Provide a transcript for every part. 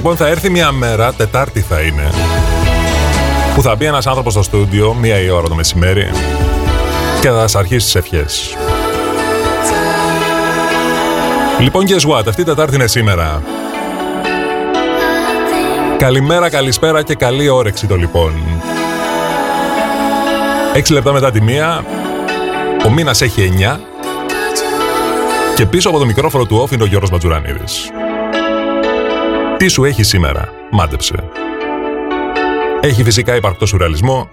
Λοιπόν, θα έρθει μια μέρα, Τετάρτη θα είναι, που θα μπει ένας άνθρωπος στο στούντιο, μία η ώρα το μεσημέρι, και θα σας αρχίσει τις ευχές. Λοιπόν, guess what, αυτή η Τετάρτη είναι σήμερα. Καλημέρα, καλησπέρα και καλή όρεξη το λοιπόν. Έξι λεπτά μετά τη μία, ο μήνας έχει εννιά και πίσω από το μικρόφωνο του όφη είναι ο Γιώργος Ματζουρανίδης. Τι σου έχει σήμερα, μάντεψε. Έχει φυσικά υπαρκτό σουρεαλισμό,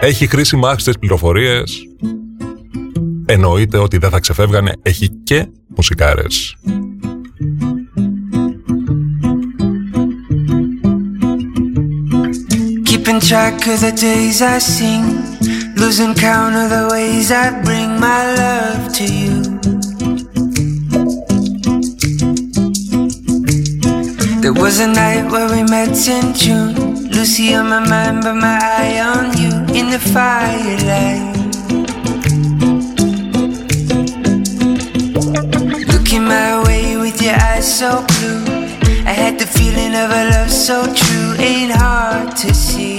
έχει χρήσιμα άχρηστες πληροφορίες, εννοείται ότι δεν θα ξεφεύγανε, έχει και μουσικάρες. Keeping track of the days I sing Losing count of the ways I bring my love There was a night where we met in June. Lucy on my mind, but my eye on you in the firelight. Looking my way with your eyes so blue. I had the feeling of a love so true, ain't hard to see.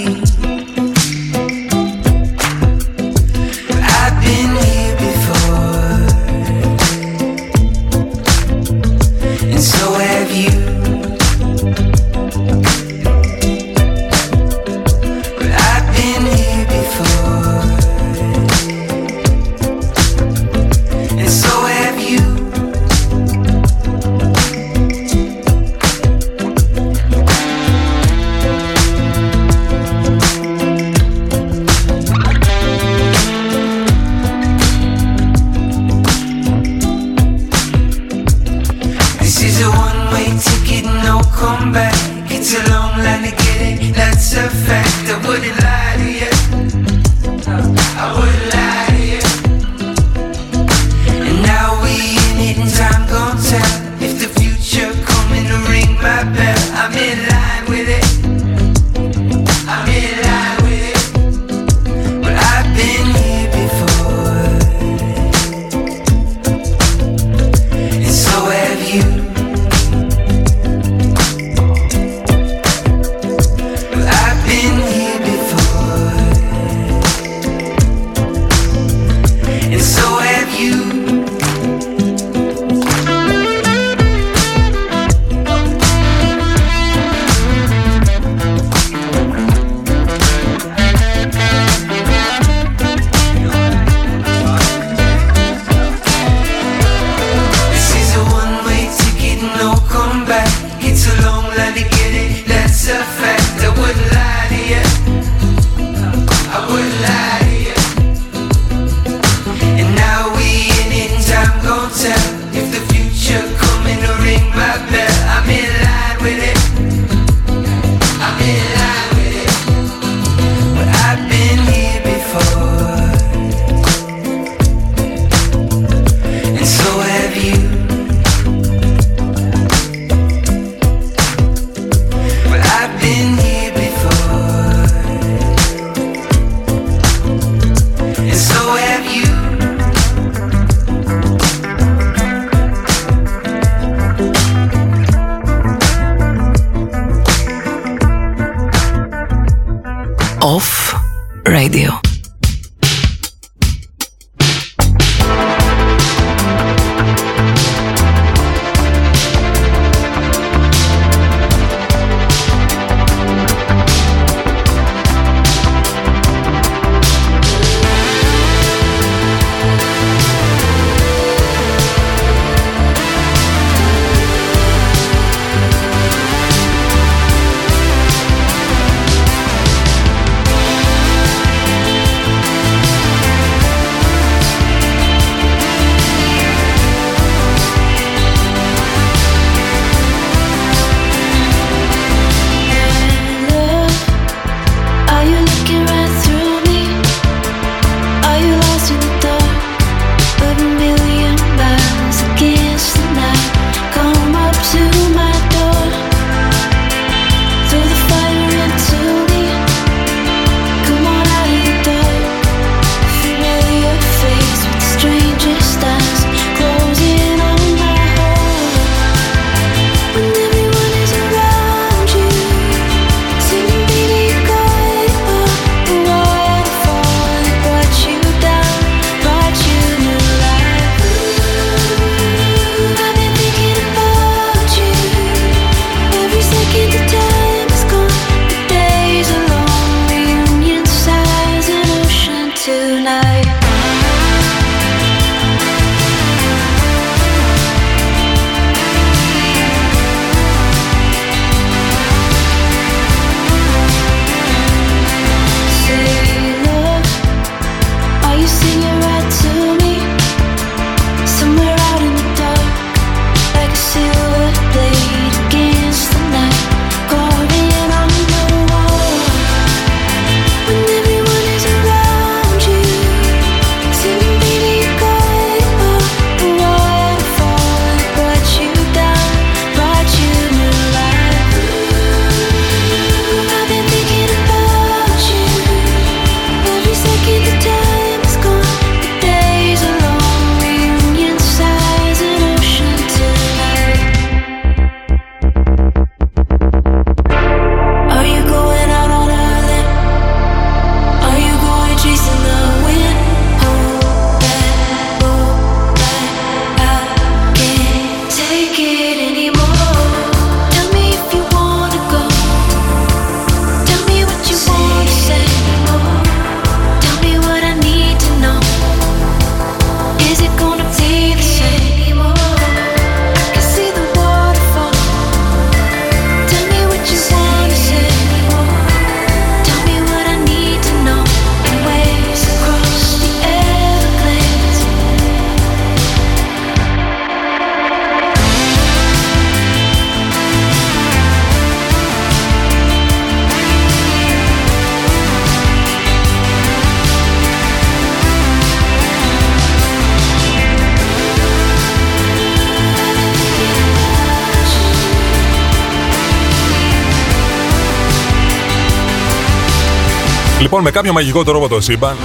Με κάποιο μαγικό τρόπο το σύμπαν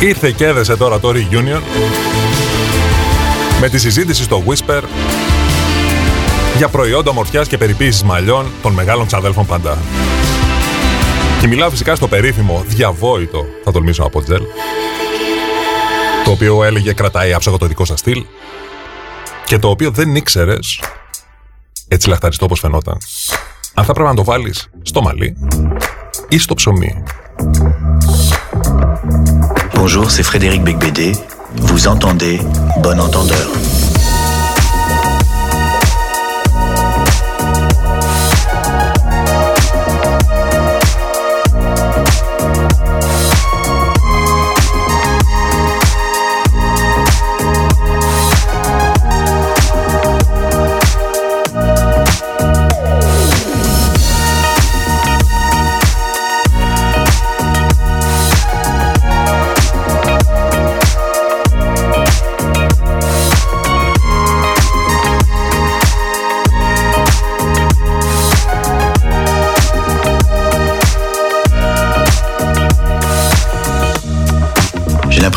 ήρθε και έδεσε τώρα το Reunion με τη συζήτηση στο Whisper για προϊόντα ομορφιάς και περιποίησης μαλλιών των μεγάλων ξαδέλφων παντά. Και μιλάω φυσικά στο περίφημο διαβόητο, θα τολμήσω από τζελ, το οποίο έλεγε κρατάει άψογο το δικό σας στυλ και το οποίο δεν ήξερες έτσι λαχταριστό όπως φαινόταν. Αν θα πρέπει να το βάλεις στο μαλλί ή στο ψωμί. Bonjour, c'est Frédéric Becbédé. Vous entendez Bon Entendeur.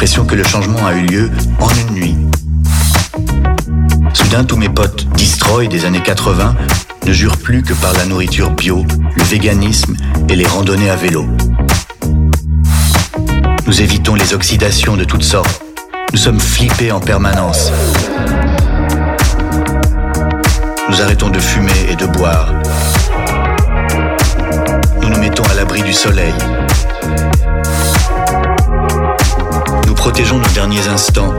Que le changement a eu lieu en une nuit. Soudain, tous mes potes destroy des années 80 ne jure plus que par la nourriture bio, le véganisme et les randonnées à vélo. Nous évitons les oxydations de toutes sortes. Nous sommes flippés en permanence. Nous arrêtons de fumer et de boire. Nous nous mettons à l'abri du soleil. Protégeons nos derniers instants.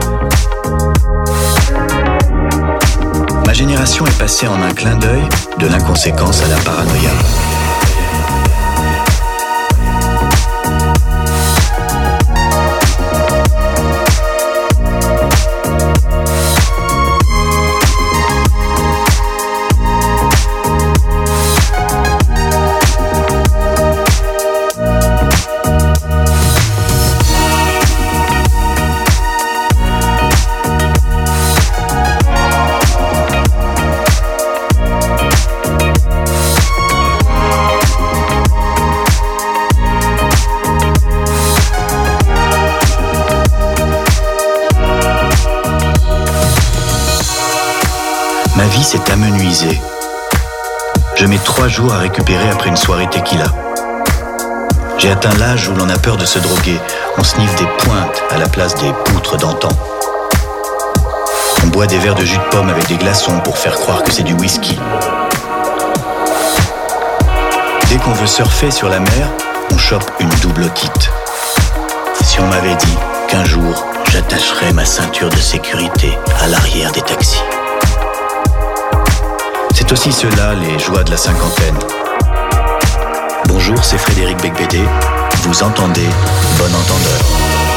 Ma génération est passée en un clin d'œil de l'inconséquence à la paranoïa. S'est amenuisé. Je mets trois jours à récupérer après une soirée tequila. J'ai atteint l'âge où l'on a peur de se droguer. On sniffe des pointes à la place des poutres d'antan. On boit des verres de jus de pomme avec des glaçons pour faire croire que c'est du whisky. Dès qu'on veut surfer sur la mer, on chope une double otite. Si on m'avait dit qu'un jour j'attacherais ma ceinture de sécurité à l'arrière des taxis. C'est aussi cela les joies de la cinquantaine. Bonjour, c'est Frédéric Becbédé. Vous entendez Bon Entendeur.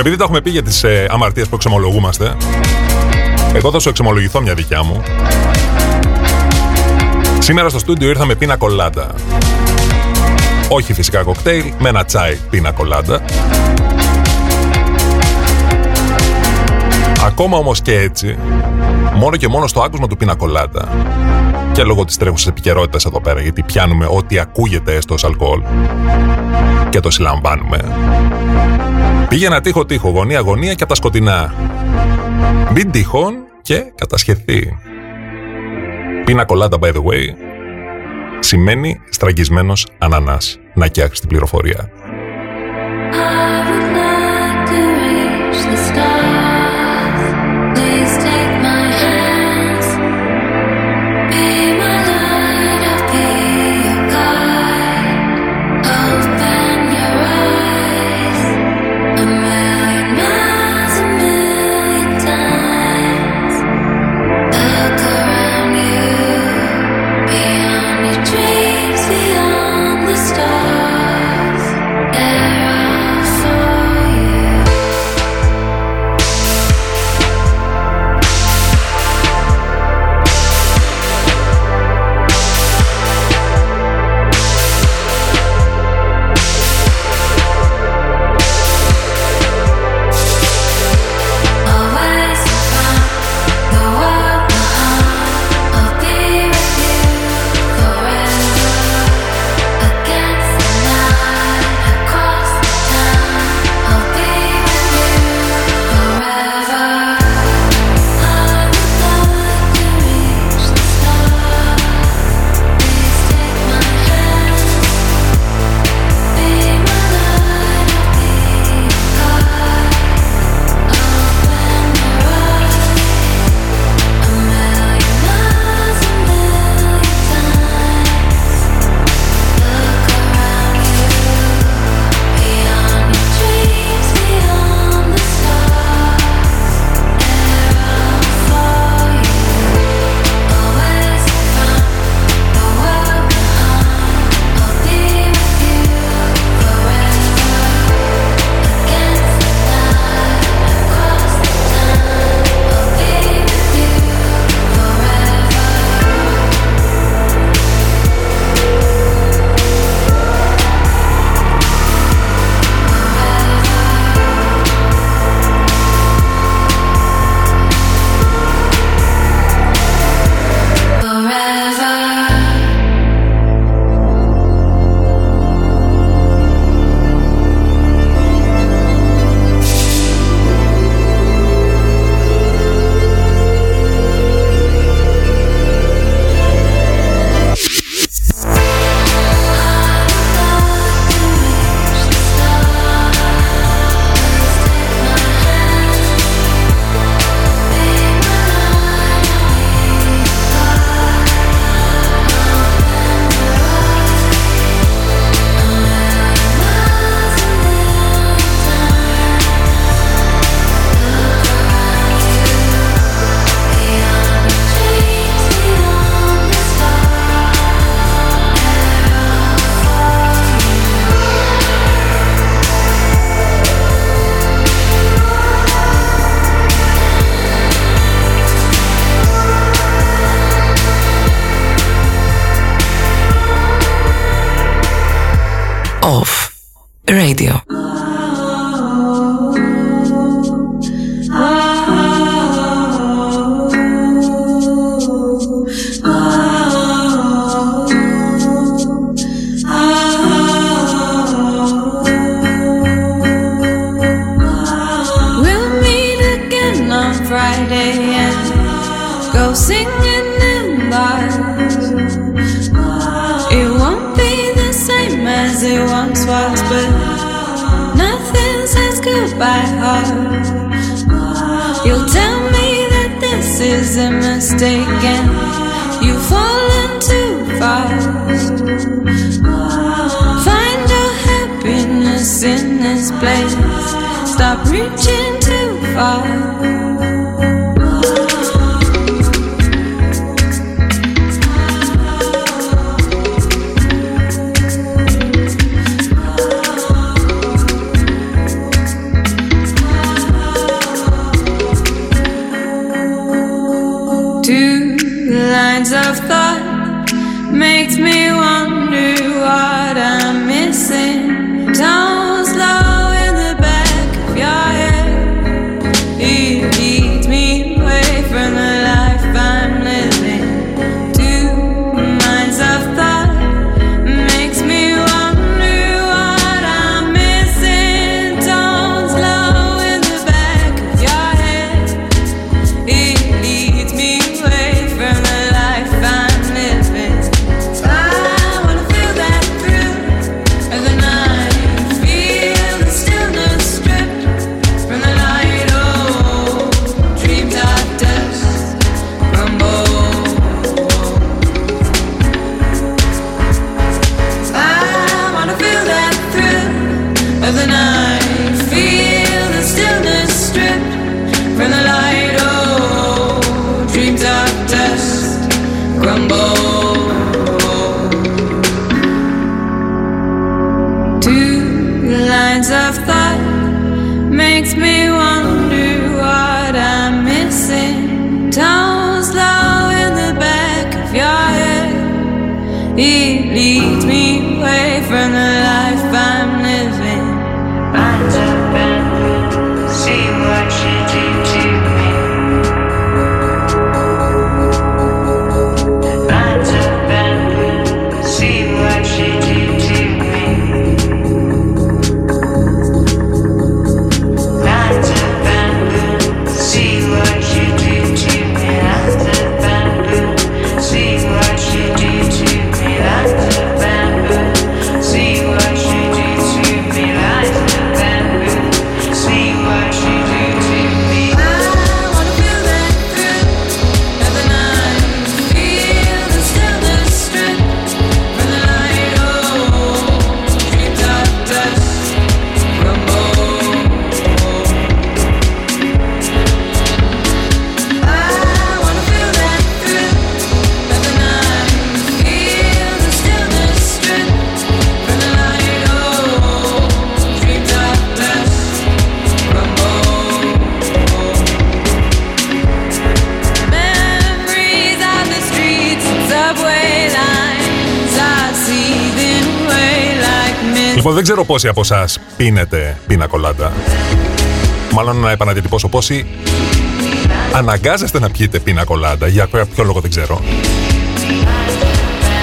Λοιπόν, επειδή τα έχουμε πει για τις ε, αμαρτίες που εξομολογούμαστε, εγώ θα σου εξομολογηθώ μια δικιά μου. Σήμερα στο στούντιο ήρθαμε πίνα κολάντα. Όχι φυσικά κοκτέιλ, με ένα τσάι πίνα κολάντα. Ακόμα όμως και έτσι, μόνο και μόνο στο άκουσμα του πίνα κολάντα και λόγω της τρέχουσας επικαιρότητας εδώ πέρα, γιατί πιάνουμε ό,τι ακούγεται έστω ως αλκοόλ και το συλλαμβάνουμε. Πήγαινα τείχο τείχο, γωνία γωνία και από τα σκοτεινά. Μην τυχόν και κατασχεθεί. Πίνα κολάτα, by the way, σημαίνει στραγγισμένος ανανάς. Να και την πληροφορία. nothing says goodbye heart. You'll tell me that this is a mistake you've fallen too far. Find your happiness in this place. Stop reaching too far. Πόσοι από εσάς πίνετε πίνα κολάντα. Μάλλον να επαναδιατυπώσω πόσοι αναγκάζεστε να πιείτε πίνα κολάντα. Για ποιο λόγο δεν ξέρω.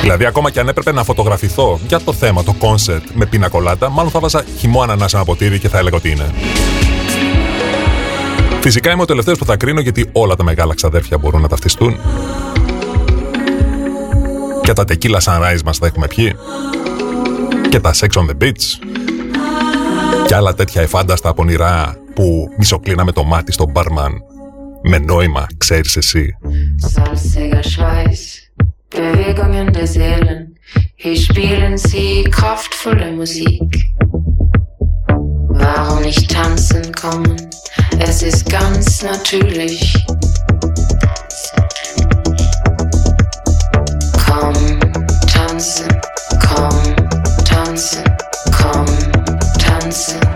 Δηλαδή, ακόμα και αν έπρεπε να φωτογραφηθώ για το θέμα, το κόνσερτ με πίνα κολάντα, μάλλον θα βάζα χυμό ανανά σε ένα ποτήρι και θα έλεγα ότι είναι. Φυσικά είμαι ο τελευταίος που θα κρίνω γιατί όλα τα μεγάλα ξαδέρφια μπορούν να ταυτιστούν. Και τα tequila sunrise μας θα έχουμε πιει και τα Sex on the Beach και άλλα τέτοια εφάνταστα πονηρά που μισοκλίναμε το μάτι στον μπάρμαν με νόημα, ξέρεις εσύ. Bewegungen der Seelen, hier spielen sie kraftvolle Musik. Warum nicht tanzen kommen? Es ist ganz natürlich. Komm, tanzen, komm. come, dance.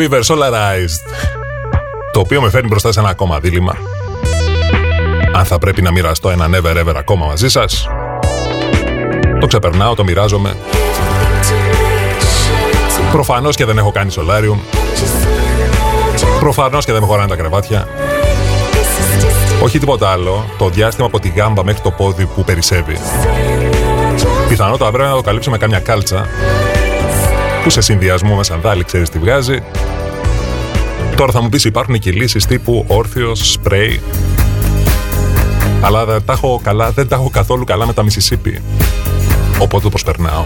Weaver Solarized. Το οποίο με φέρνει μπροστά σε ένα ακόμα δίλημα. Αν θα πρέπει να μοιραστώ ένα never ever ακόμα μαζί σας. Το ξεπερνάω, το μοιράζομαι. Προφανώς και δεν έχω κάνει σολάριουμ. Προφανώς και δεν με χωράνε τα κρεβάτια. Όχι τίποτα άλλο, το διάστημα από τη γάμπα μέχρι το πόδι που περισσεύει. Πιθανότατα πρέπει να το καλύψω με κάμια κάλτσα που σε συνδυασμό με σανδάλι ξέρεις τι βγάζει. Τώρα θα μου πεις υπάρχουν και λύσεις τύπου όρθιος, σπρέι; Αλλά δεν τα έχω, καλά, δεν τα έχω καθόλου καλά με τα Μισισίπη. Οπότε το προσπερνάω.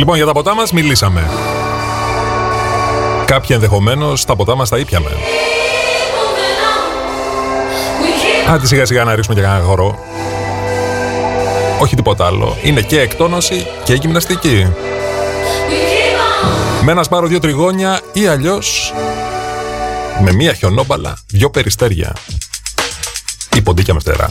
Λοιπόν, για τα ποτά μας μιλήσαμε. Κάποια ενδεχομένως τα ποτά μας τα ήπιαμε. Άντε σιγά σιγά να ρίξουμε και κανένα χορό. Όχι τίποτα άλλο. Είναι και εκτόνωση και γυμναστική. Με ένα σπάρο δύο τριγώνια ή αλλιώς με μία χιονόμπαλα, δυο περιστέρια. Ή ποντίκια με φτερά.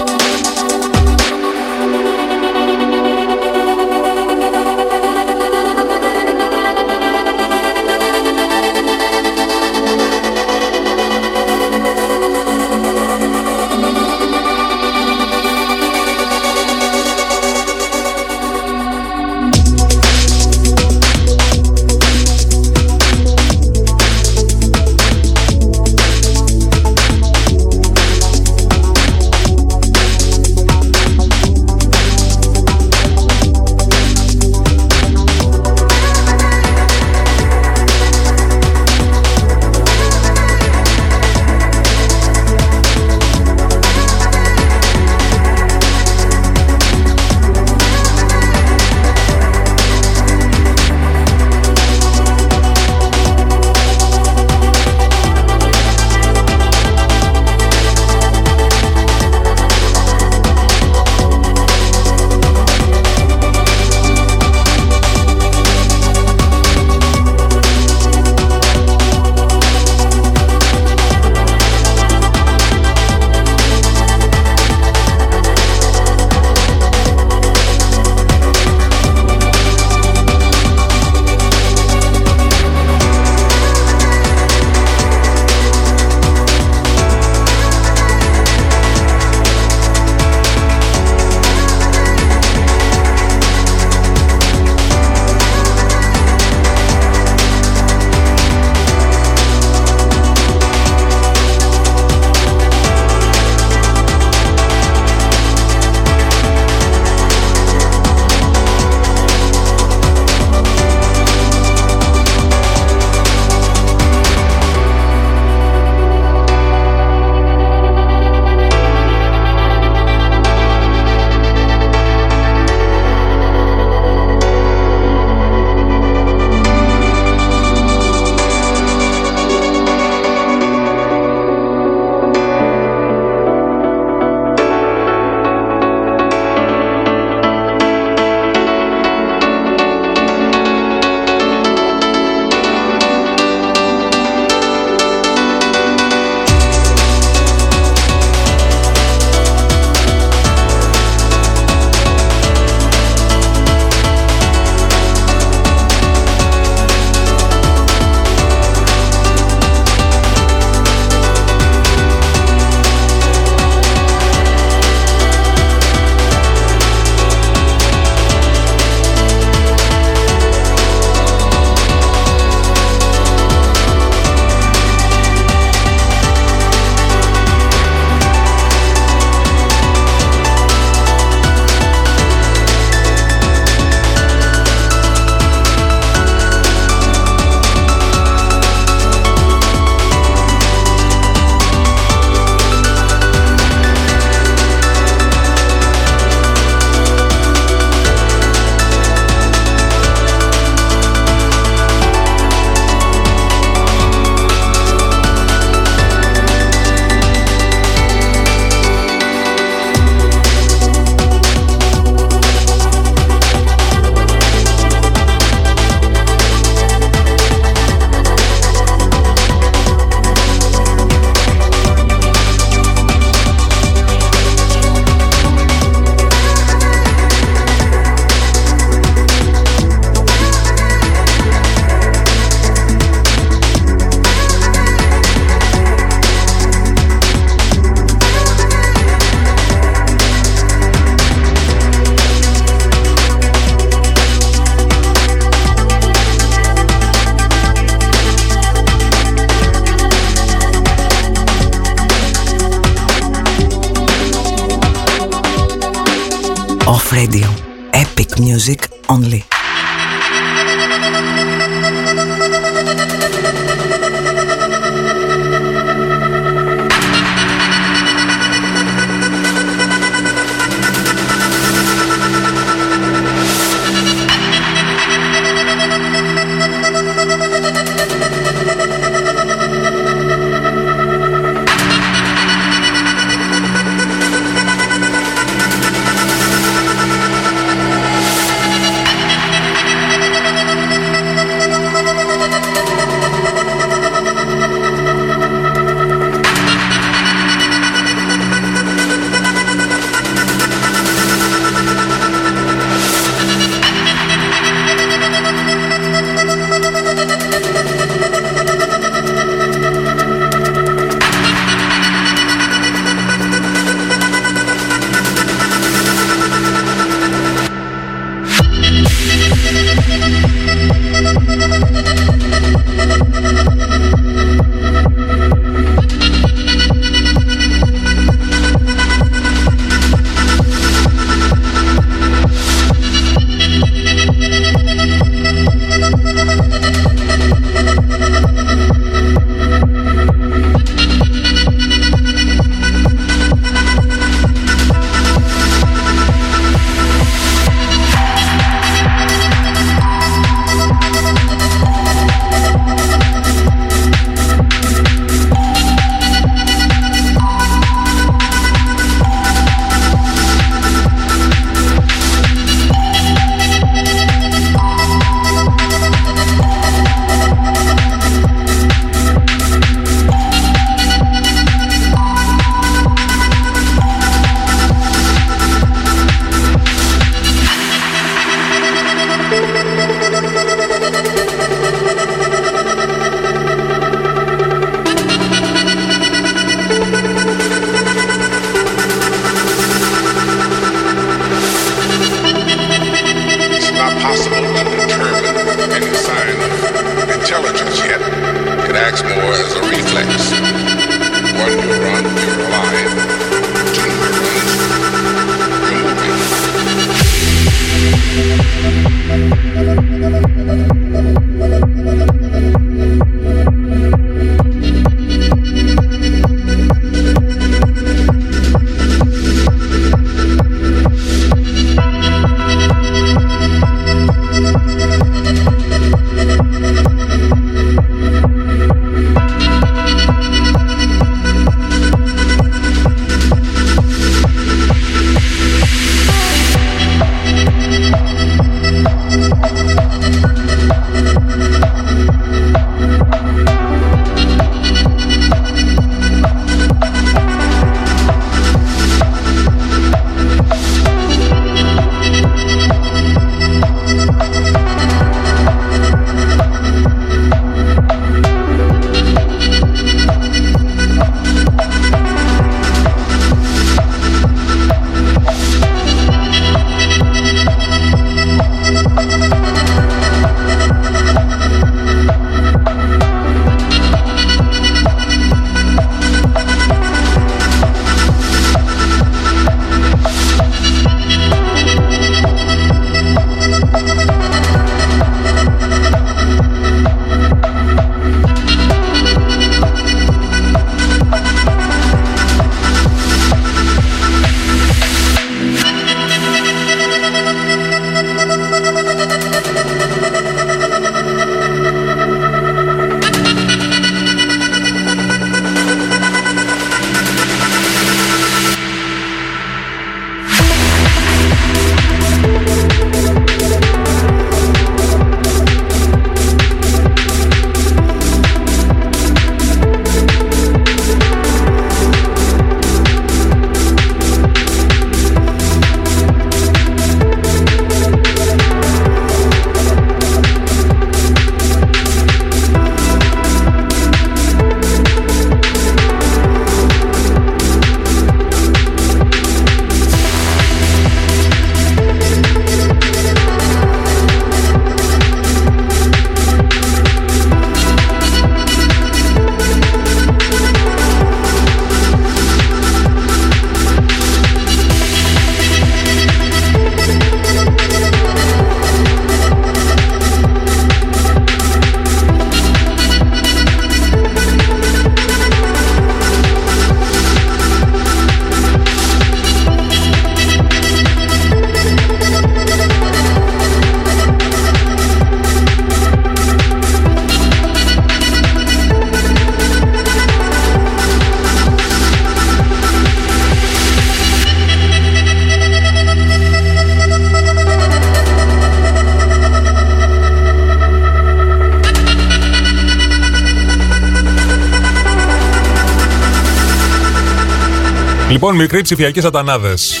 Λοιπόν, μικροί ψηφιακοί σατανάδες.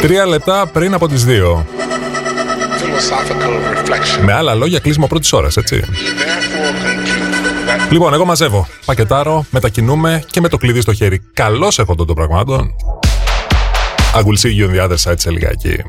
Τρία λεπτά πριν από τις δύο. Με άλλα λόγια, κλείσιμο πρώτης ώρας, έτσι. Λοιπόν, εγώ μαζεύω. Πακετάρω, μετακινούμε και με το κλειδί στο χέρι. Καλώς έχω των πραγμάτων. I will see you on the other side σε λιγάκι.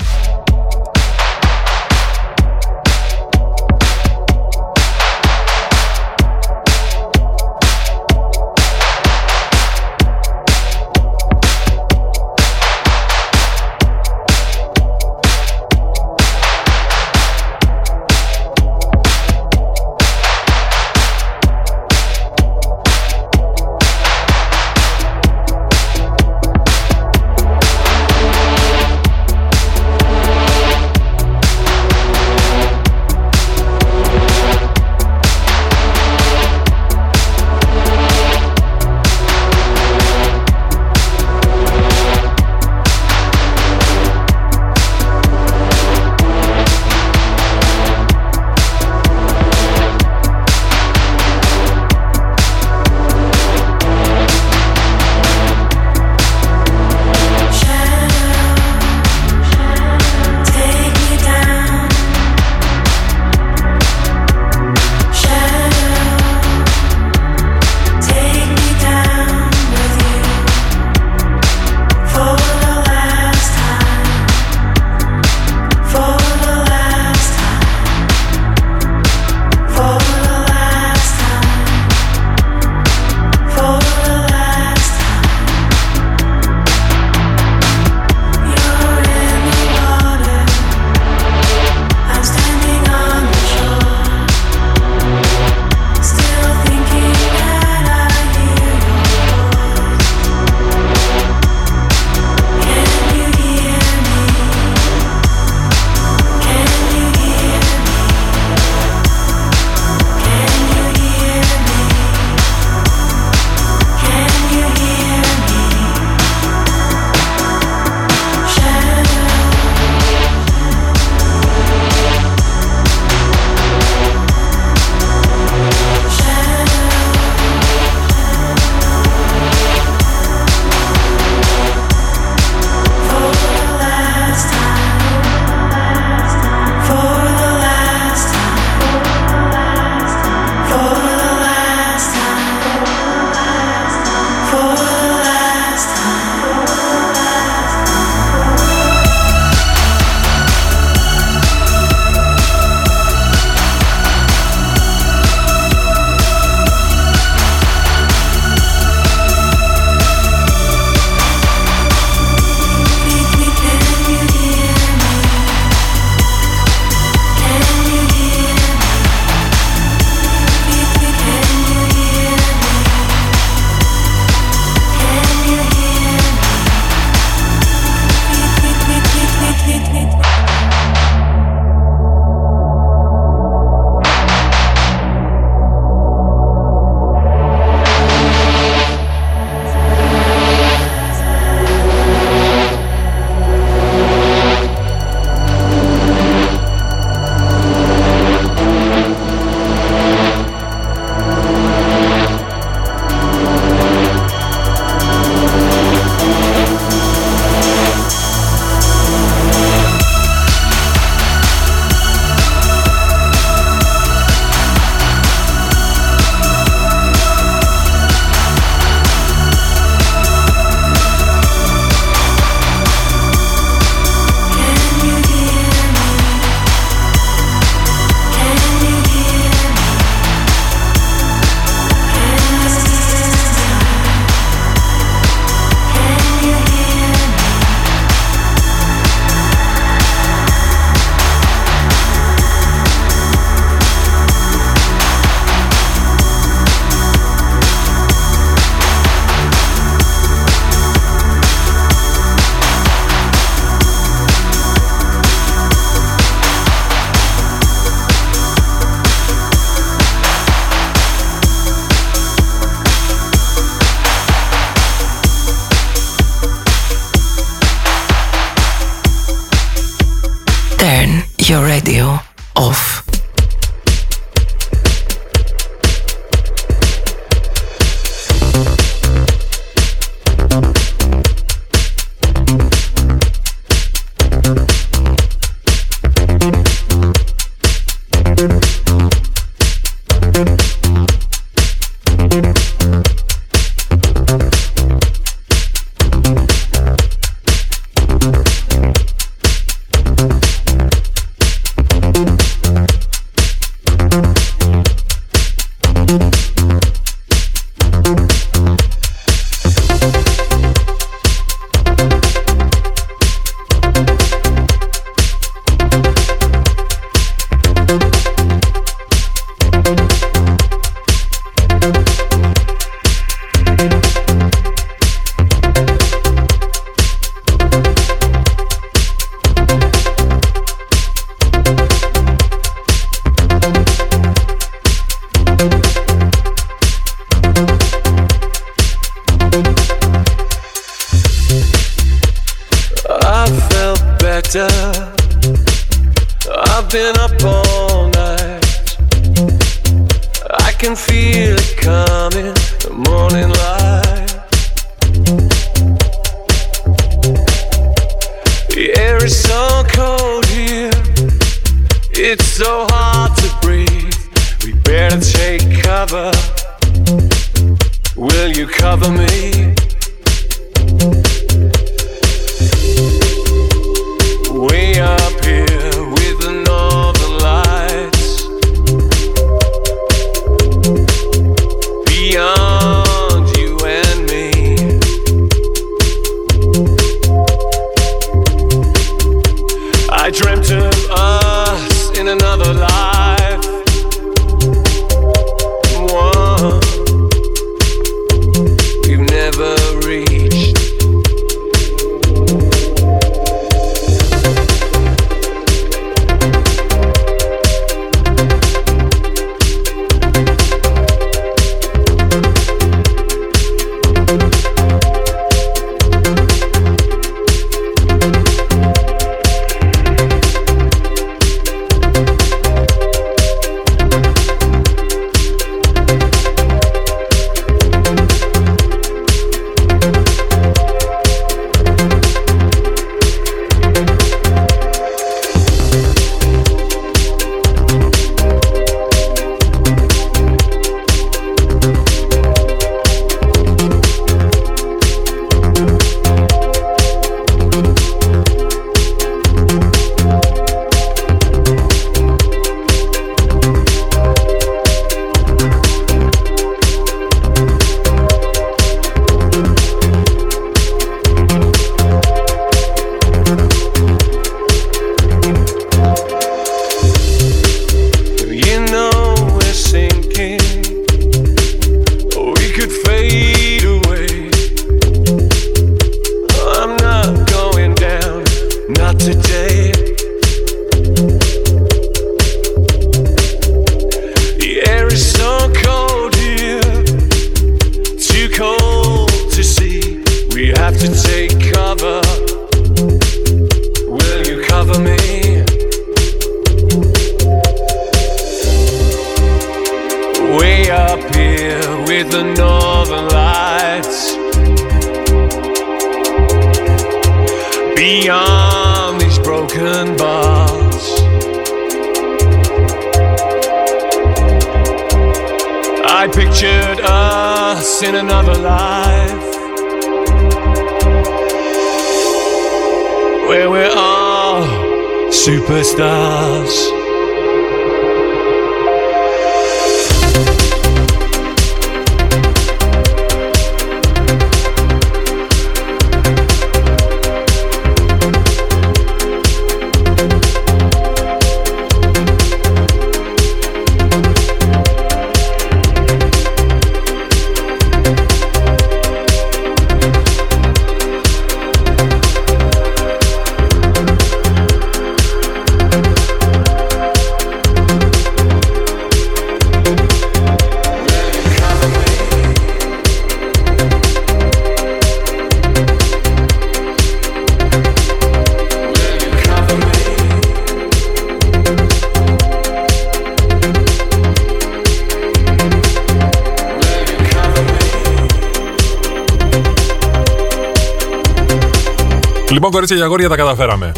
Κορίτσια και αγόρια, τα καταφέραμε.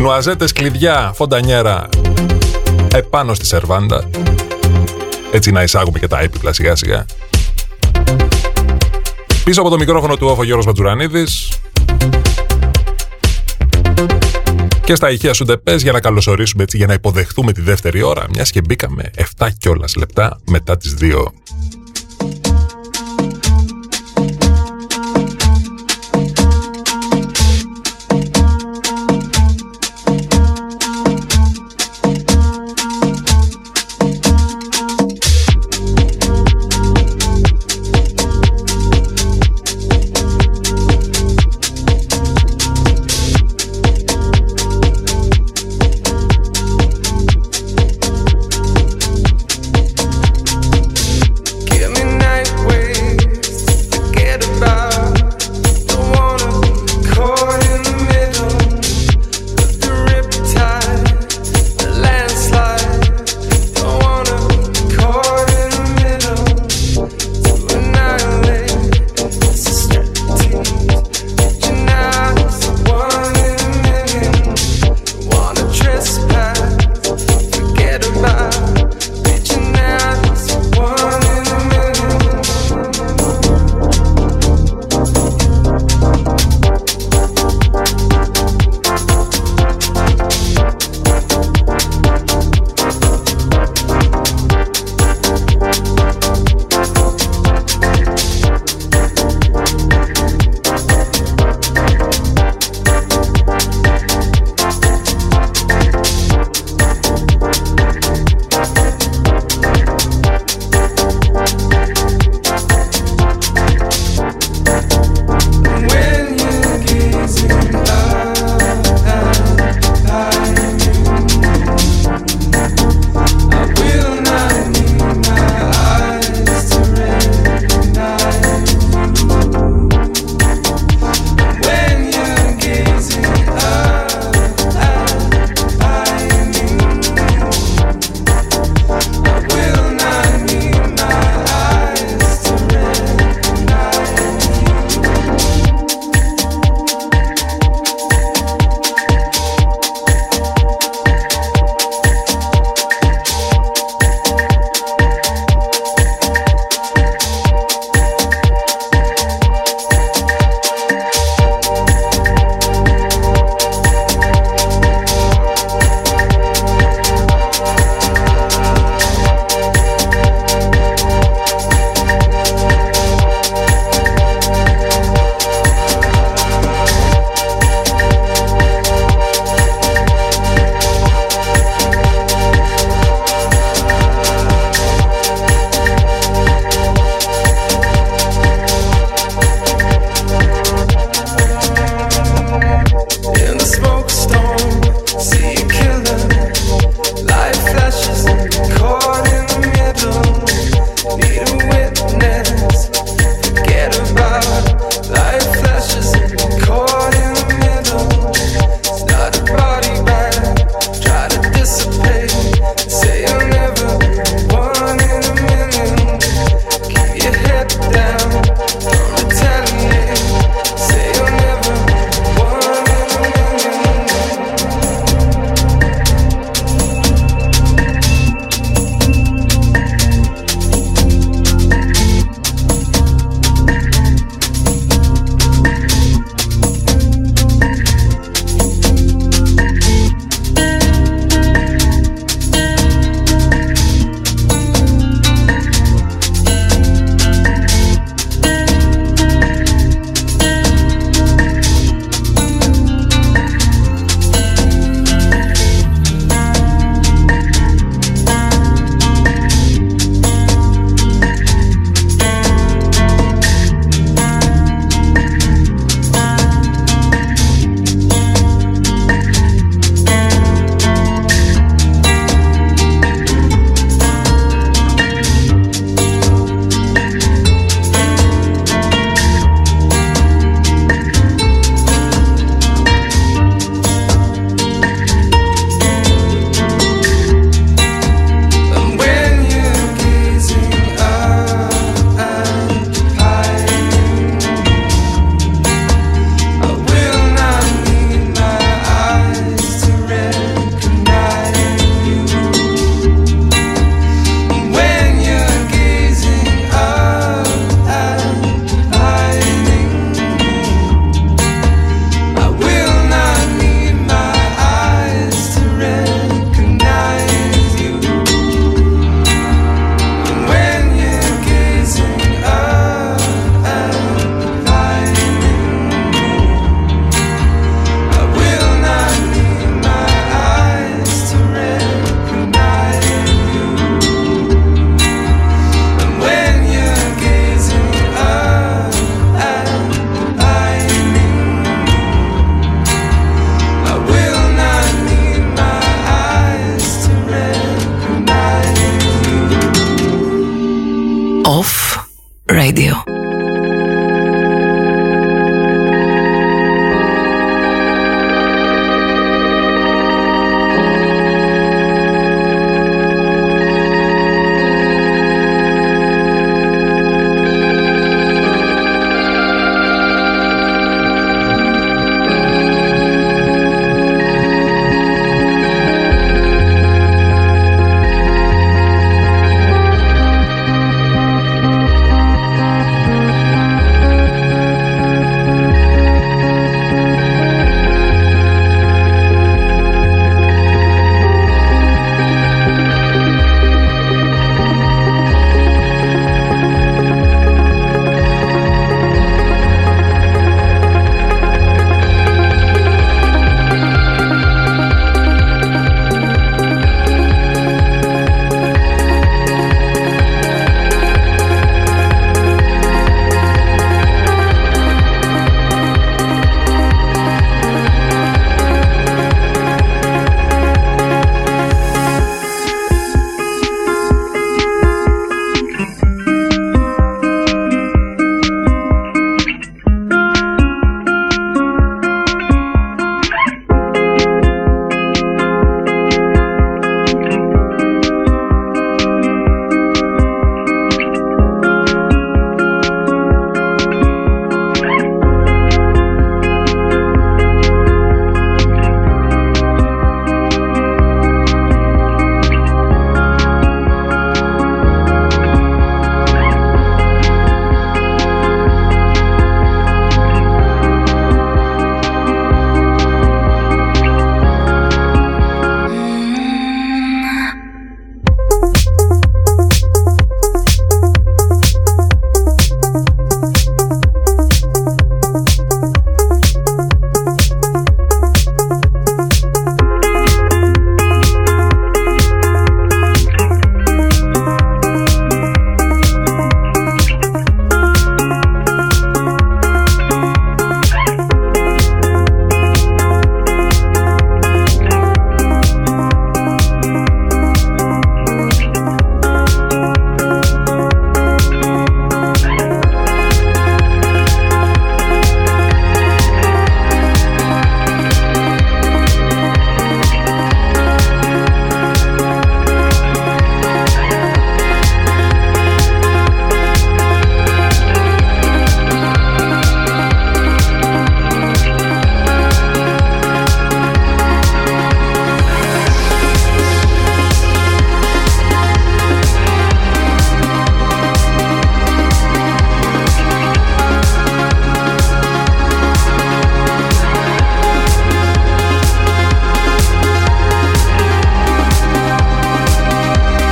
Νουαζέτες, κλειδιά, φοντανιέρα επάνω στη σερβάντα. Έτσι να εισάγουμε και τα έπιπλα σιγά σιγά. Πίσω από το μικρόφωνο του όφο Γιώργος Ματζουρανίδης. Και στα ηχεία σου πες για να καλωσορίσουμε έτσι, για να υποδεχτούμε τη δεύτερη ώρα, μιας και μπήκαμε 7 κιόλας λεπτά μετά τις 2.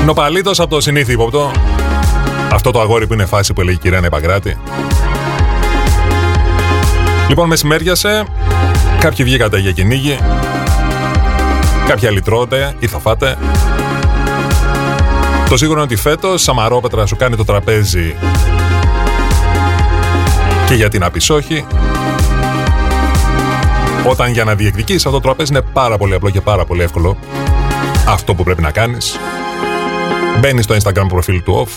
Νοπαλίτος από το συνήθι ύποπτο. Αυτό το αγόρι που είναι φάση που έλεγε η κυρία Νεπαγκράτη. Λοιπόν, μεσημέριασε. Κάποιοι βγήκατε για κυνήγι. Κάποιοι άλλοι τρώτε ή θα φάτε. Το σίγουρο είναι ότι φέτος Σαμαρόπετρα σου κάνει το τραπέζι και για την απεισόχη. Όταν για να διεκδικείς αυτό το τραπέζι είναι πάρα πολύ απλό και πάρα πολύ εύκολο. Αυτό που πρέπει να κάνεις Μπαίνεις στο Instagram προφίλ του off,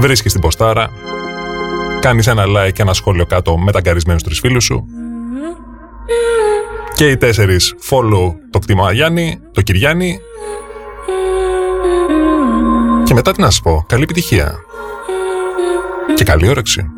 βρίσκεις την ποστάρα, κάνεις ένα like και ένα σχόλιο κάτω με ταγκαρισμένους τρεις φίλους σου. Και οι τέσσερις follow το κτήμα Γιάννη, το Κυριάννη. Και μετά τι να σας πω, καλή επιτυχία. Και καλή όρεξη.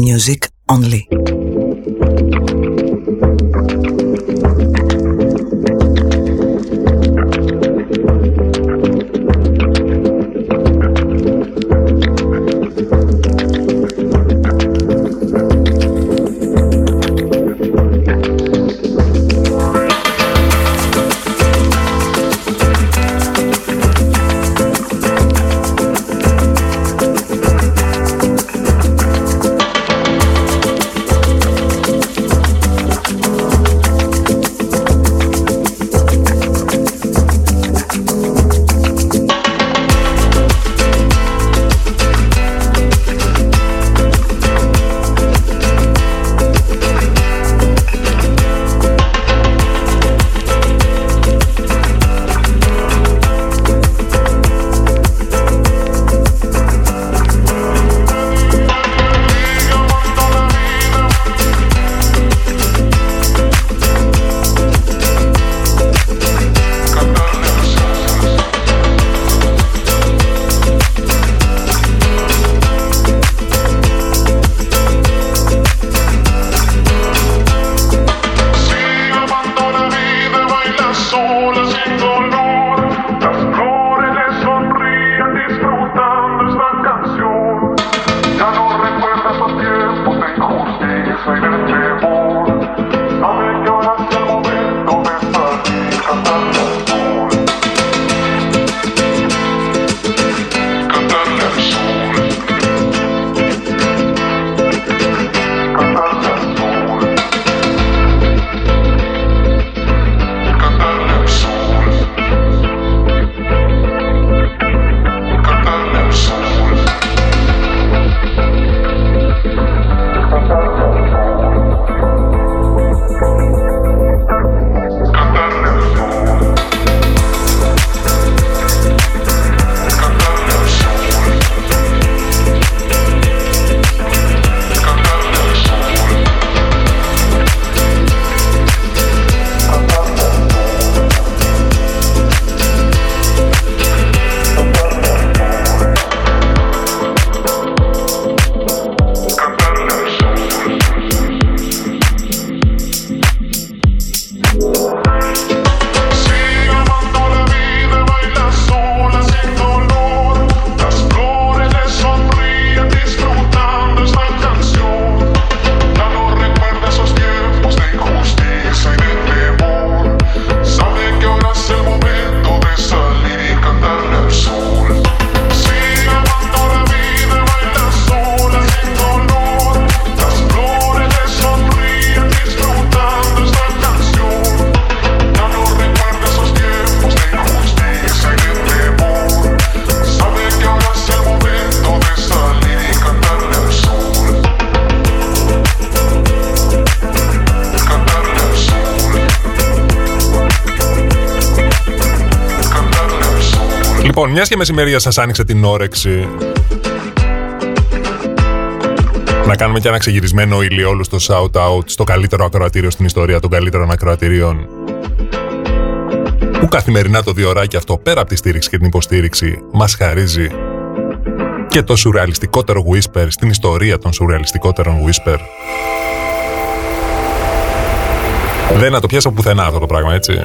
Music only. Μιας και μεσημερία σας άνοιξε την όρεξη. Να κάνουμε και ένα ξεγυρισμένο ηλιόλου στο shout-out στο καλύτερο ακροατήριο στην ιστορία των καλύτερων ακροατηρίων. Που καθημερινά το διωράκι αυτό, πέρα από τη στήριξη και την υποστήριξη, μας χαρίζει και το σουρεαλιστικότερο whisper στην ιστορία των σουρεαλιστικότερων whisper. Δεν να το πιάσω πουθενά αυτό το πράγμα, έτσι.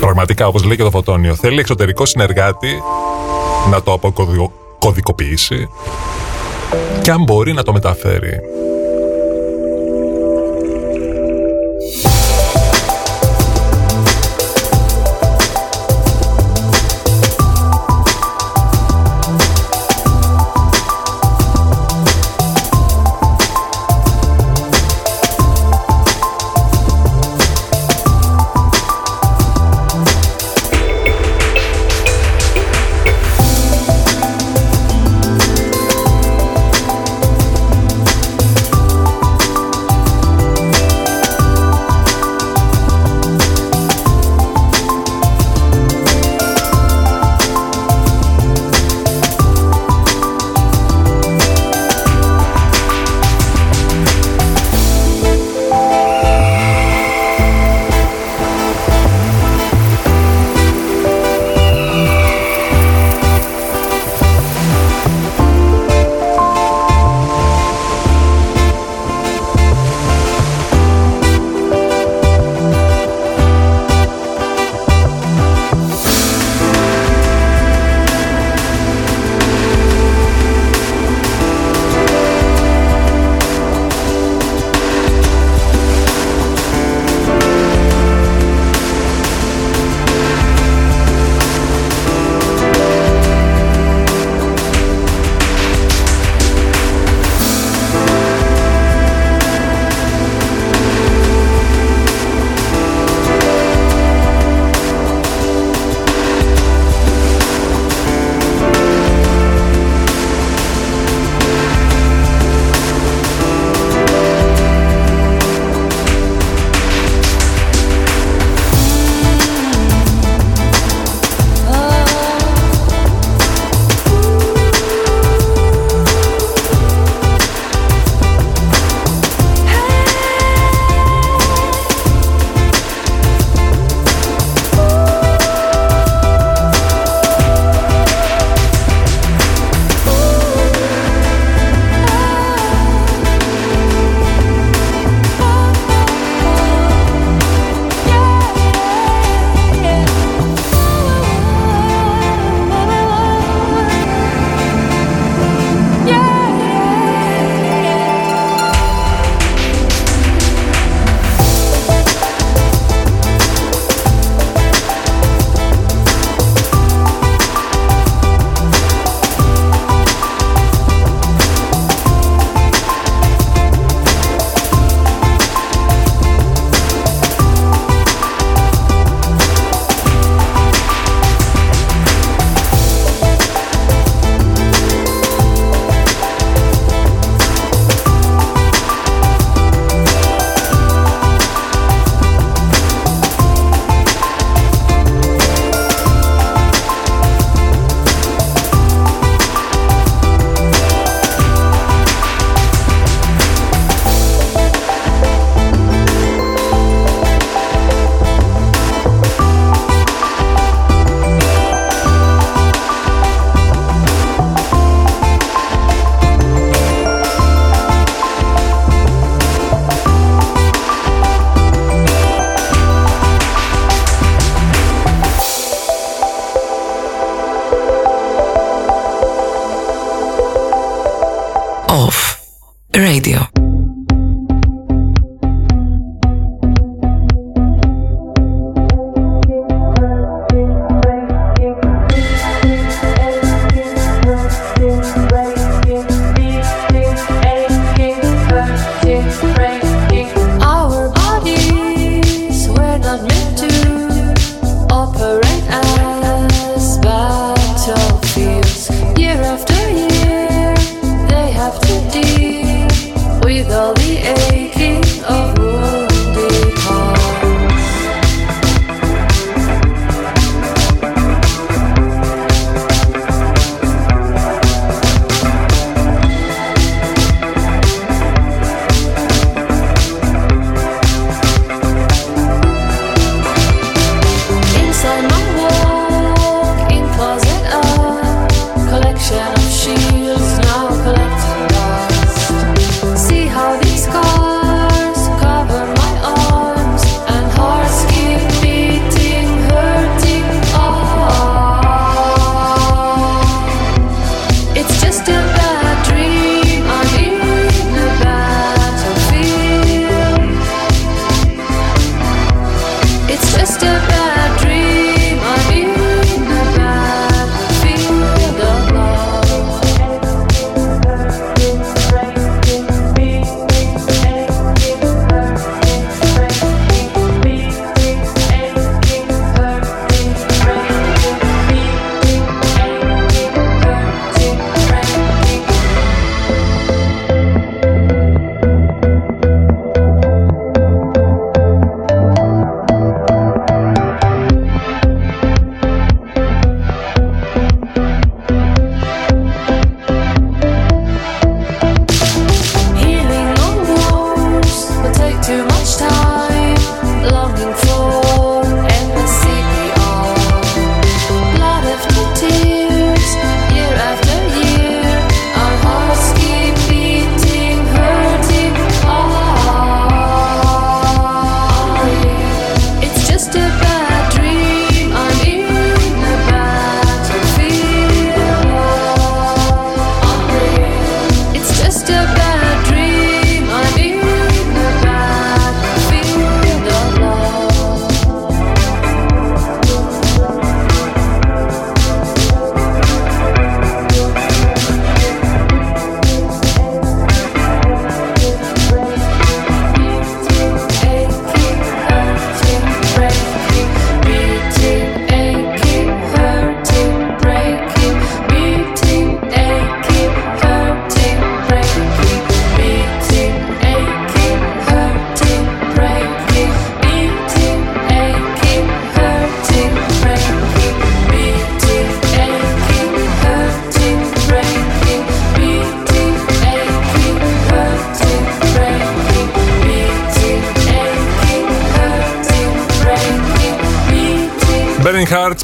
Πραγματικά, όπως λέει και το Φωτόνιο, θέλει εξωτερικό συνεργάτη να το αποκωδικοποιήσει και αν μπορεί να το μεταφέρει.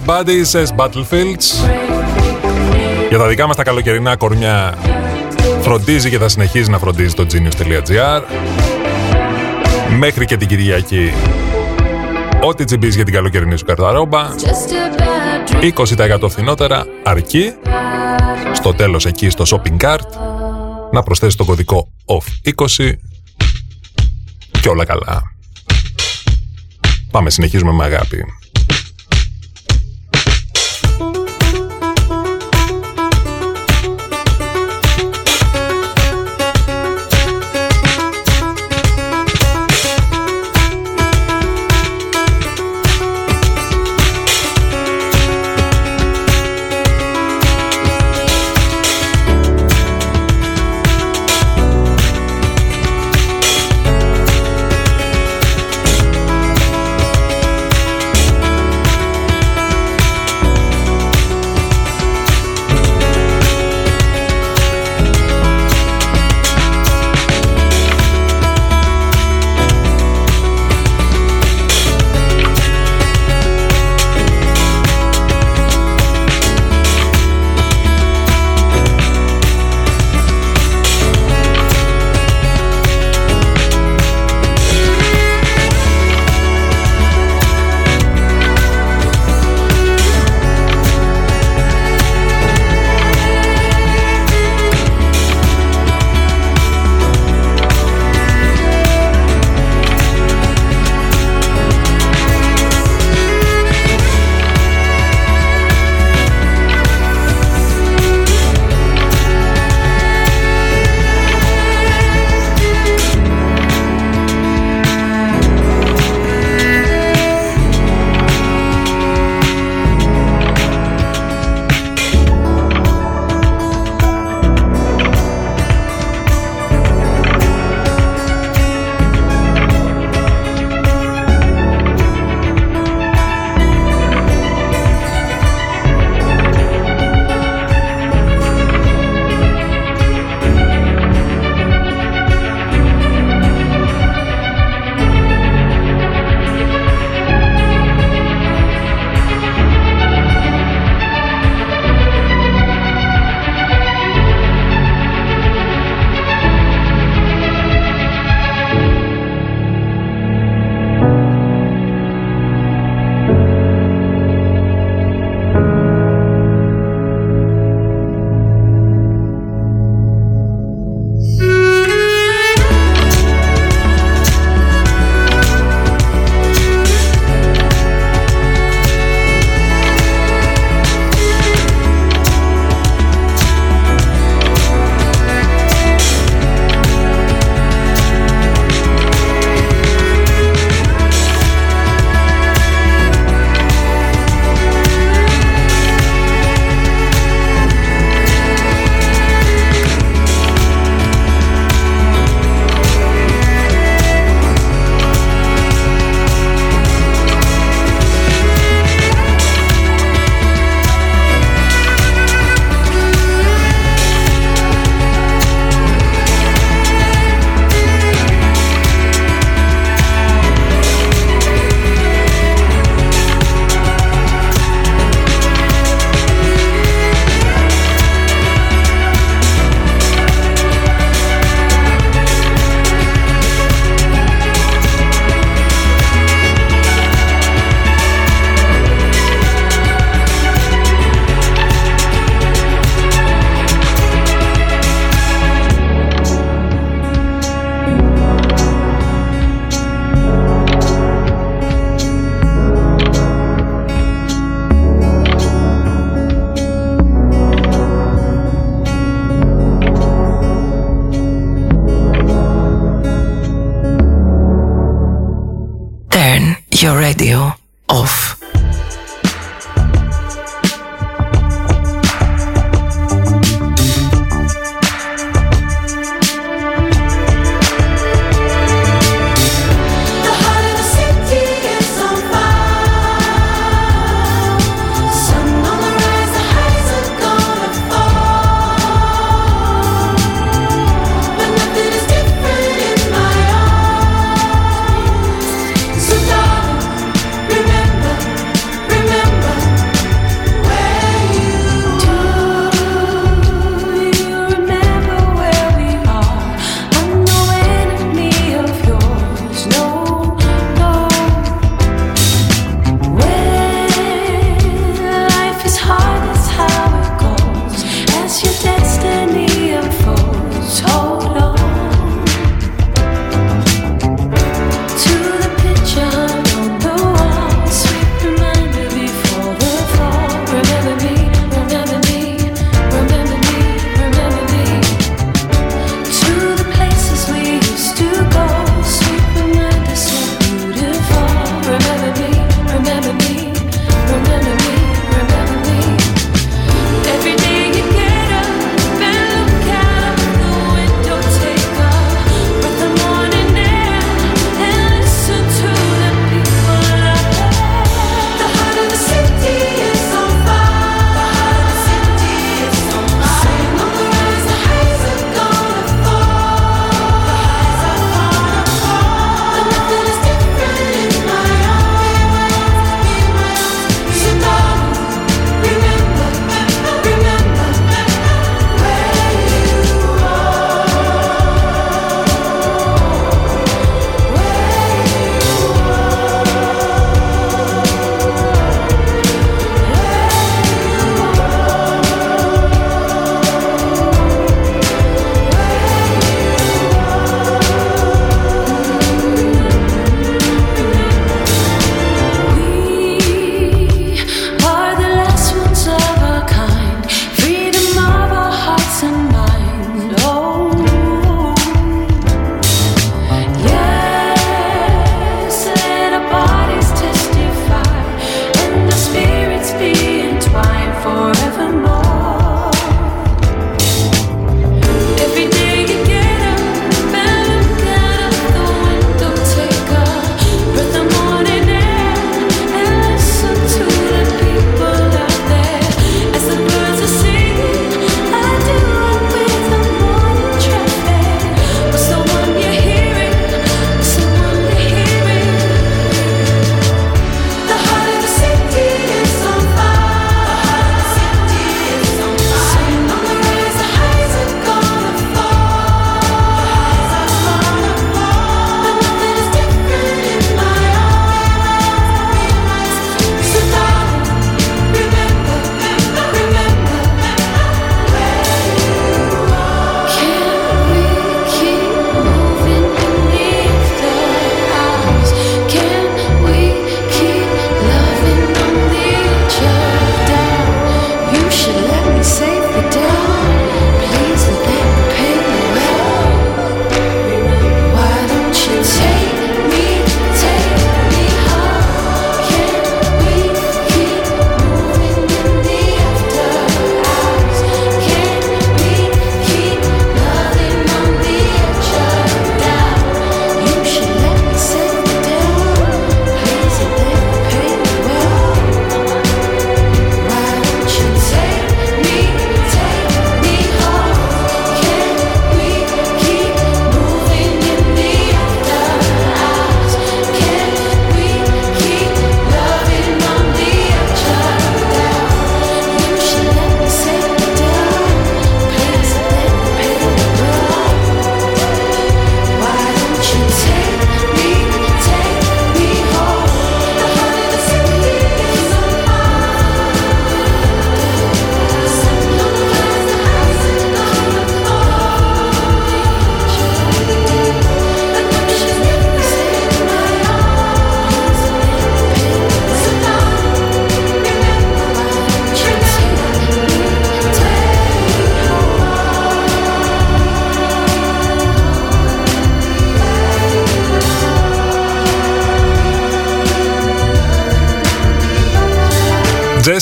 Bodies Battlefields. Για τα δικά μας τα καλοκαιρινά κορμιά φροντίζει και θα συνεχίζει να φροντίζει το genius.gr μέχρι και την Κυριακή ό,τι τσιμπείς για την καλοκαιρινή σου καρταρόμπα 20% φθηνότερα αρκεί στο τέλος εκεί στο shopping cart να προσθέσεις το κωδικό OFF20 και όλα καλά. Πάμε, συνεχίζουμε με αγάπη.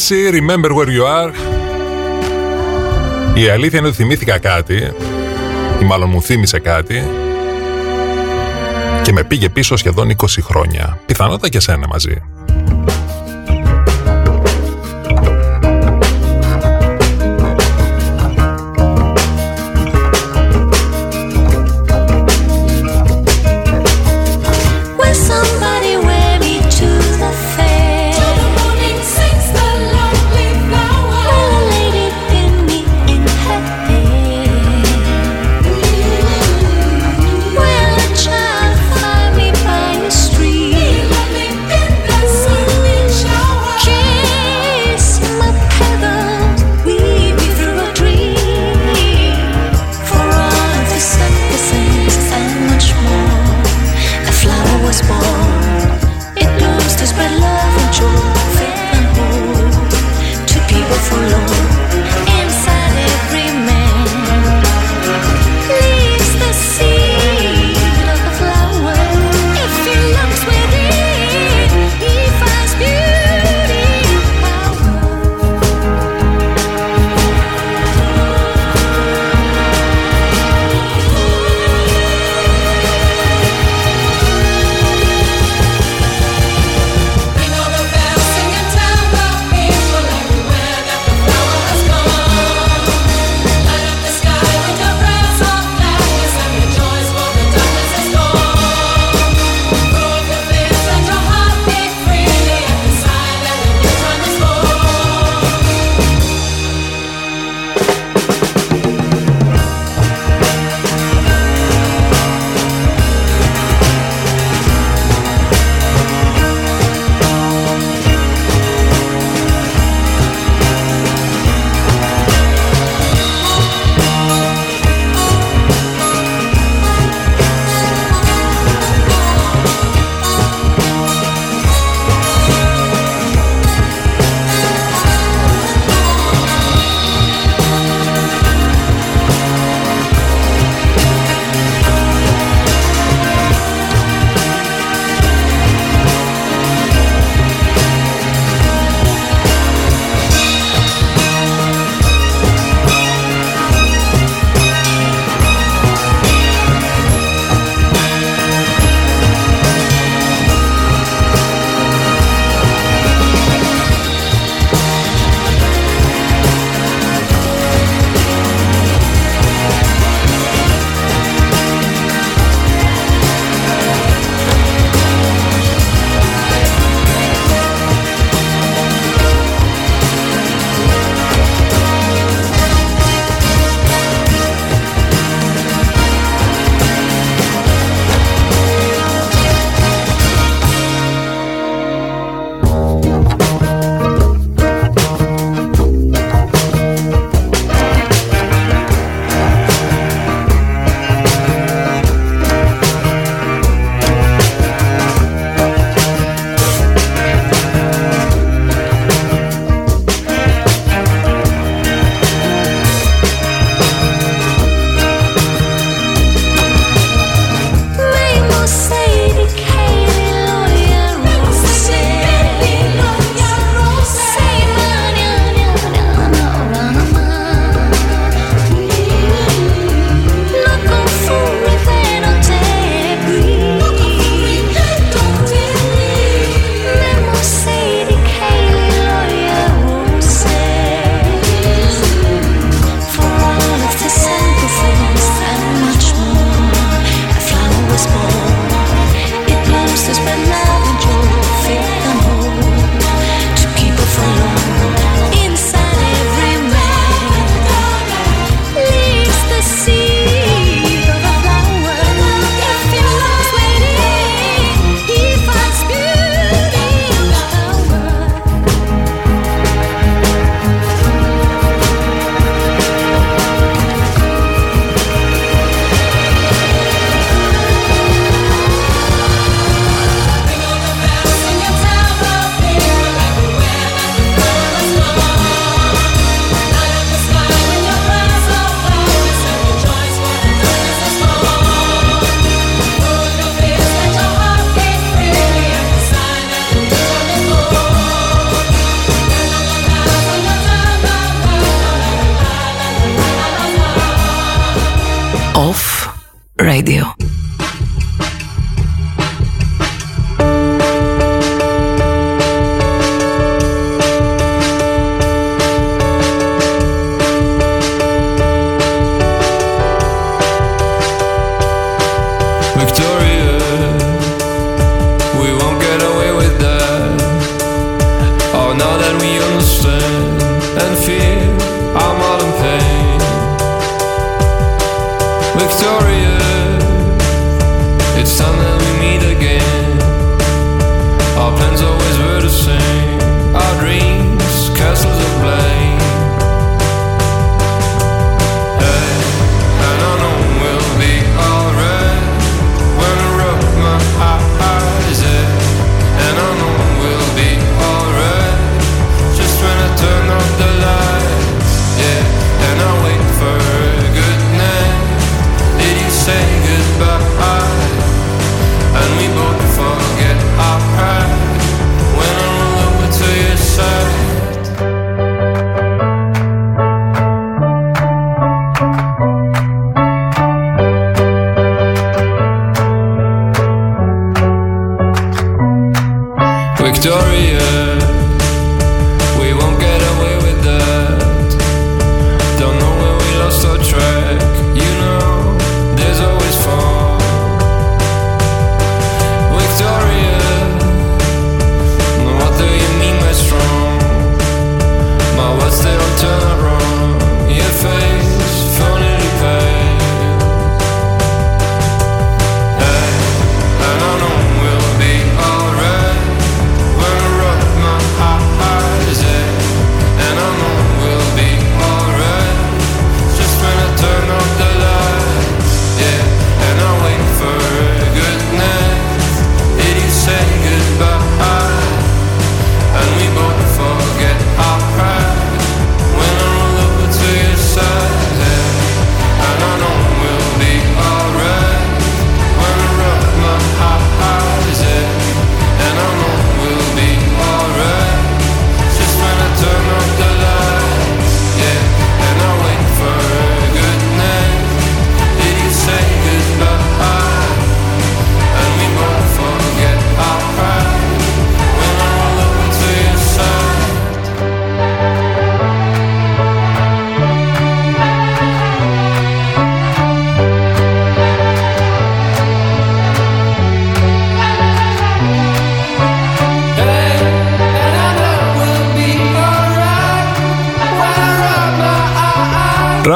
Jesse, remember where you are. Η αλήθεια είναι ότι θυμήθηκα κάτι, ή μάλλον μου θύμισε κάτι, και με πήγε πίσω σχεδόν 20 χρόνια. Πιθανότατα και σένα μαζί.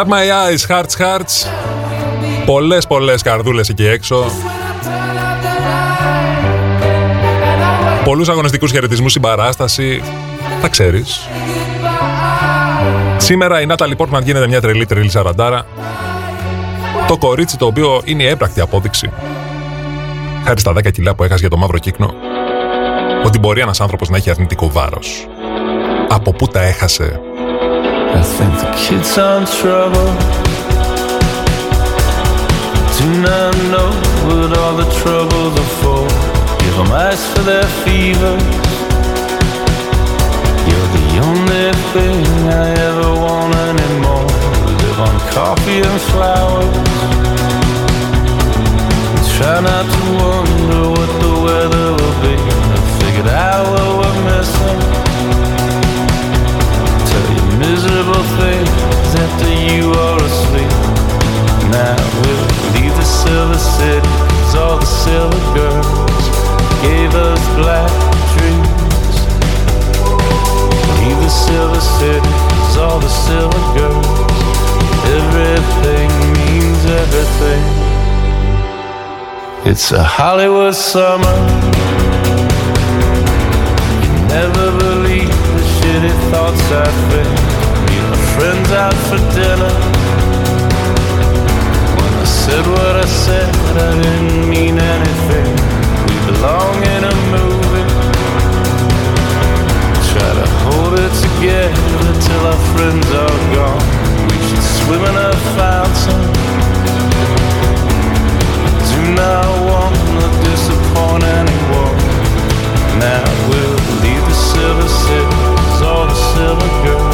My eyes, hearts, hearts. Πολλές, πολλές καρδούλες εκεί έξω. Πολλούς αγωνιστικούς χαιρετισμούς στην παράσταση. Τα ξέρεις. Σήμερα η Νάταλι Πόρτμαν γίνεται μια τρελή τρελή σαραντάρα. Το κορίτσι το οποίο είναι η έπρακτη απόδειξη. Χάρη στα 10 κιλά που έχασε για το μαύρο κύκνο. Ότι μπορεί ένας άνθρωπος να έχει αρνητικό βάρος. Από πού τα έχασε; I think the kids are in trouble. Do not know what all the troubles are for. Give them ice for their fevers. You're the only thing I ever want anymore. Live on coffee and flowers. Try not to wonder what the weather miserable things after you are asleep. Now we'll leave the silver city, cause all the silver girls gave us black dreams. Leave the silver city, cause all the silver girls, everything means everything. It's a Hollywood summer. You never believe the shitty thoughts I think friends out for dinner. When I said what I said, I didn't mean anything. We belong in a movie. Try to hold it together till our friends are gone. We should swim in a fountain. Do not want to disappoint anyone. Now we'll leave the silver cities, all the silver girls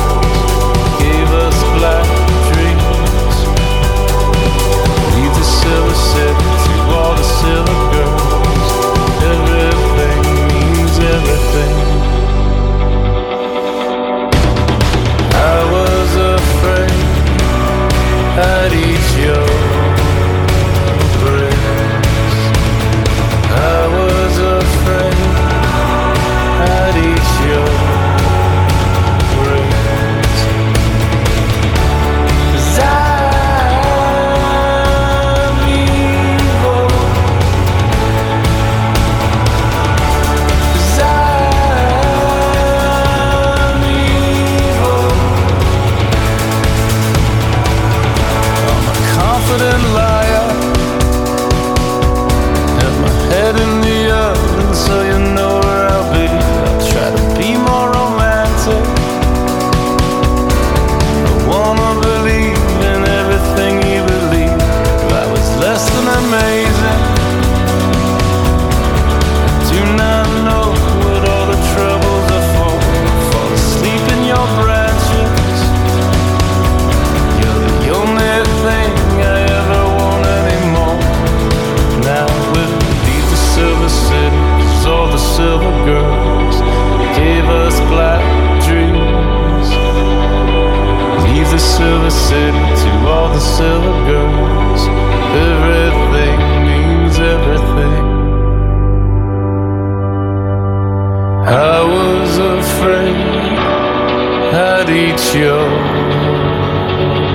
I'd eat your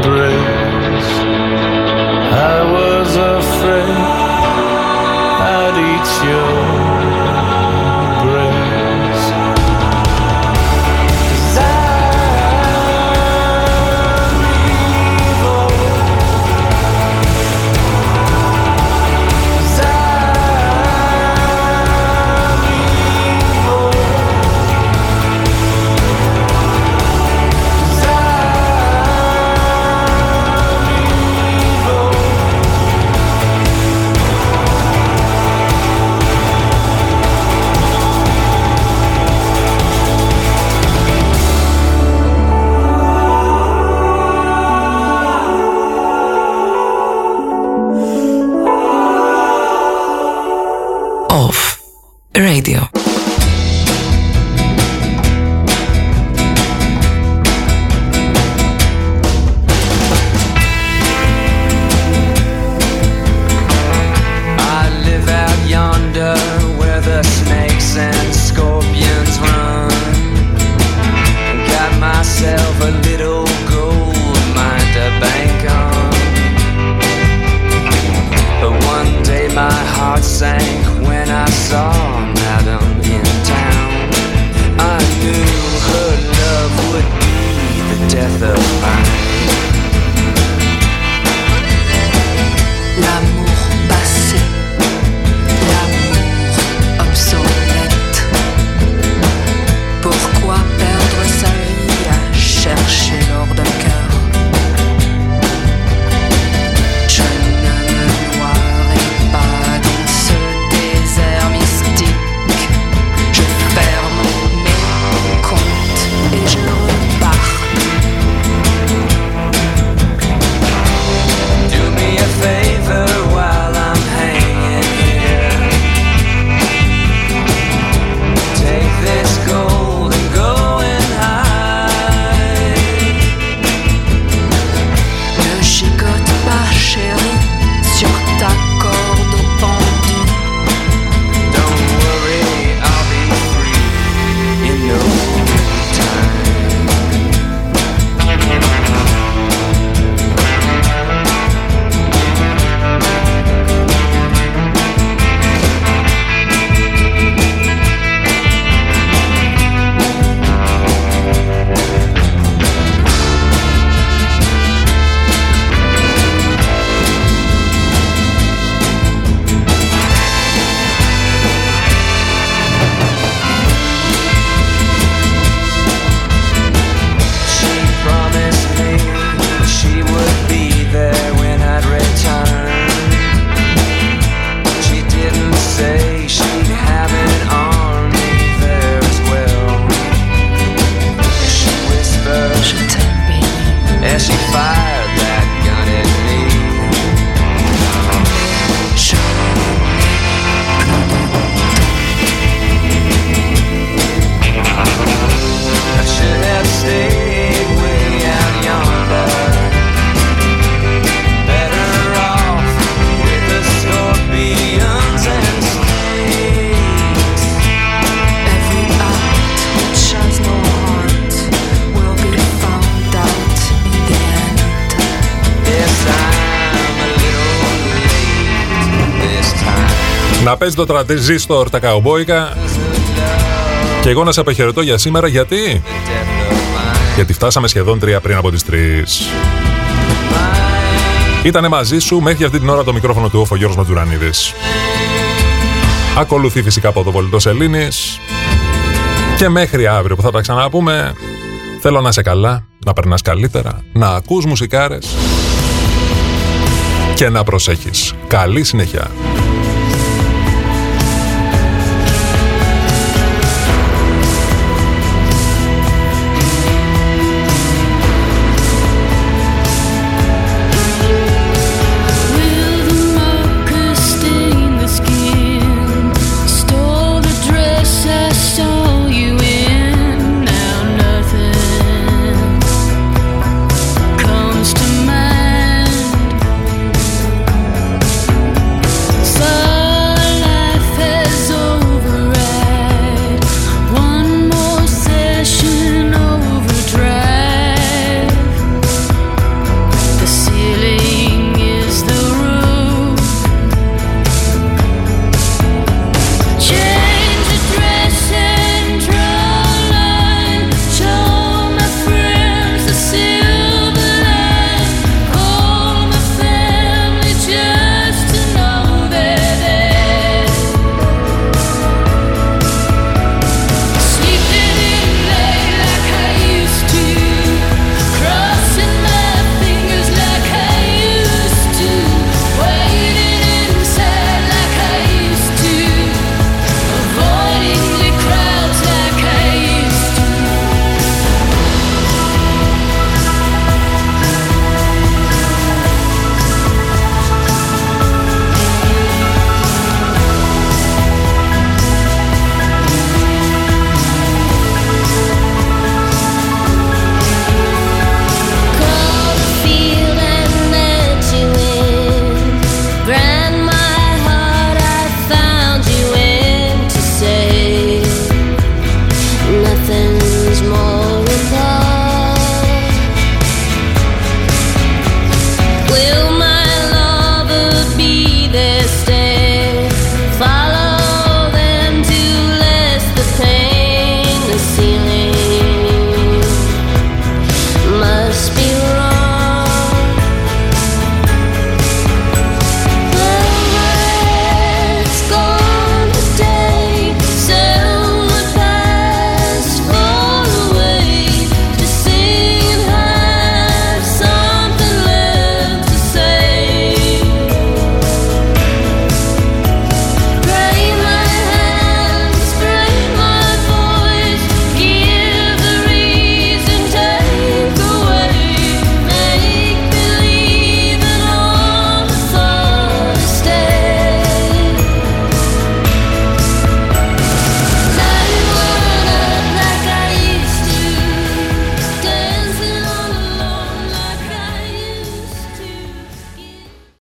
breast. I was a Να παίζει το τραντζίστορ τα καουμπόικα. Και εγώ να σε αποχαιρετώ για σήμερα γιατί; Γιατί φτάσαμε σχεδόν τρία πριν από τις τρεις. Ήτανε μαζί σου μέχρι αυτή την ώρα το μικρόφωνο του όφο Γιώργος Ματουρανίδης. Ακολουθεί φυσικά από το Πολιτό Σελήνης. Και μέχρι αύριο που θα τα ξαναπούμε, θέλω να είσαι καλά, να περνάς καλύτερα, να ακούς μουσικάρες και να προσέχεις. Καλή συνέχεια.